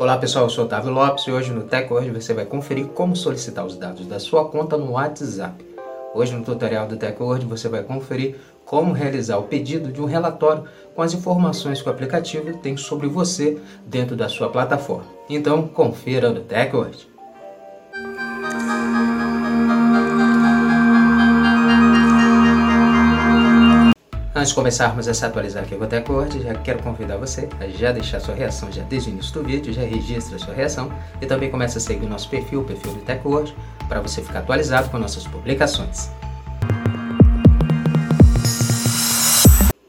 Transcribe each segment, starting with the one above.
Olá pessoal, eu sou Otávio Lopes e hoje no TechWord você vai conferir como solicitar os dados da sua conta no WhatsApp. Hoje no tutorial do TechWord você vai conferir como realizar o pedido de um relatório com as informações que o aplicativo tem sobre você dentro da sua plataforma. Então confira no TechWord. Antes de começarmos a se atualizar aqui com o já quero convidar você a já deixar sua reação já desde o início do vídeo, já registra sua reação e também começa a seguir o nosso perfil, o perfil do TechWord, para você ficar atualizado com nossas publicações.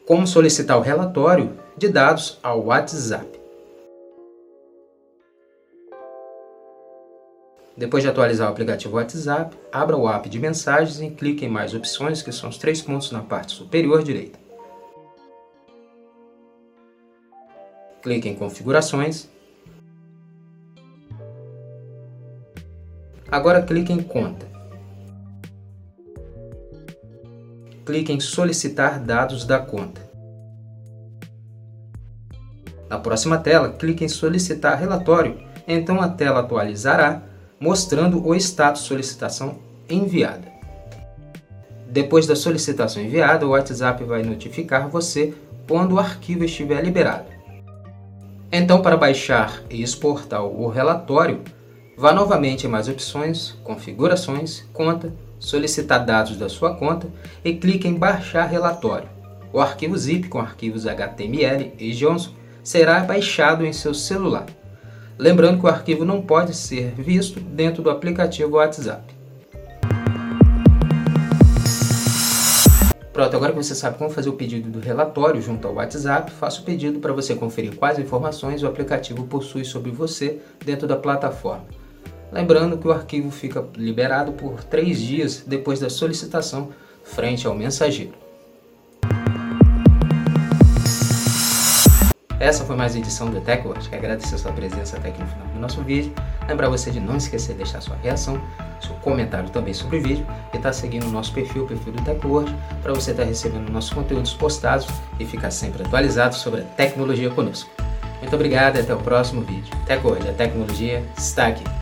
Como solicitar o relatório de dados ao WhatsApp. Depois de atualizar o aplicativo WhatsApp, abra o app de mensagens e clique em mais opções, que são os três pontos na parte superior direita. clique em configurações. Agora clique em conta. Clique em solicitar dados da conta. Na próxima tela, clique em solicitar relatório. Então a tela atualizará, mostrando o status solicitação enviada. Depois da solicitação enviada, o WhatsApp vai notificar você quando o arquivo estiver liberado. Então, para baixar e exportar o relatório, vá novamente em mais opções, configurações, conta, solicitar dados da sua conta e clique em baixar relatório. O arquivo zip com arquivos HTML e JSON será baixado em seu celular. Lembrando que o arquivo não pode ser visto dentro do aplicativo WhatsApp. Pronto, agora que você sabe como fazer o pedido do relatório junto ao WhatsApp, faça o pedido para você conferir quais informações o aplicativo possui sobre você dentro da plataforma. Lembrando que o arquivo fica liberado por três dias depois da solicitação frente ao mensageiro. Essa foi mais uma edição do TechWatch, que agradecer a sua presença até aqui no final do nosso vídeo. Lembrar você de não esquecer de deixar sua reação, seu comentário também sobre o vídeo e estar tá seguindo o nosso perfil, o perfil do TechWord, para você estar tá recebendo nossos conteúdos postados e ficar sempre atualizado sobre a tecnologia conosco. Muito obrigado e até o próximo vídeo. TechWord, a tecnologia está aqui.